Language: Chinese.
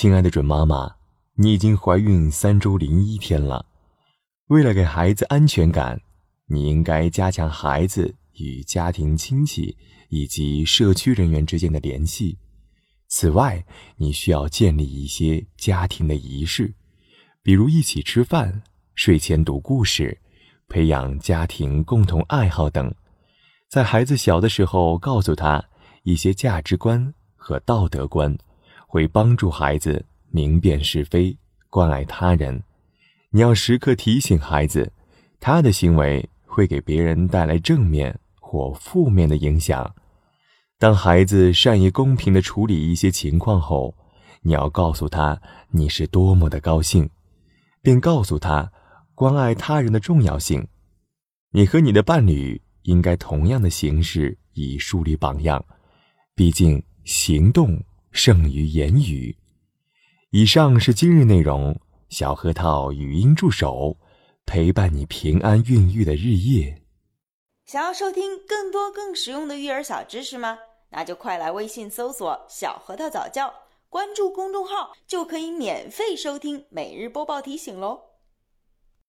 亲爱的准妈妈，你已经怀孕三周零一天了。为了给孩子安全感，你应该加强孩子与家庭亲戚以及社区人员之间的联系。此外，你需要建立一些家庭的仪式，比如一起吃饭、睡前读故事、培养家庭共同爱好等。在孩子小的时候，告诉他一些价值观和道德观，会帮助孩子明辨是非、关爱他人。你要时刻提醒孩子，他的行为会给别人带来正面或负面的影响。当孩子善于公平的处理一些情况后，你要告诉他你是多么的高兴，并告诉他关爱他人的重要性。你和你的伴侣应该同样的形式以树立榜样，毕竟行动胜于言语。以上是今日内容。小核桃语音助手，陪伴你平安孕育的日夜。想要收听更多更实用的育儿小知识吗？那就快来微信搜索“小核桃早教”，关注公众号就可以免费收听每日播报提醒喽。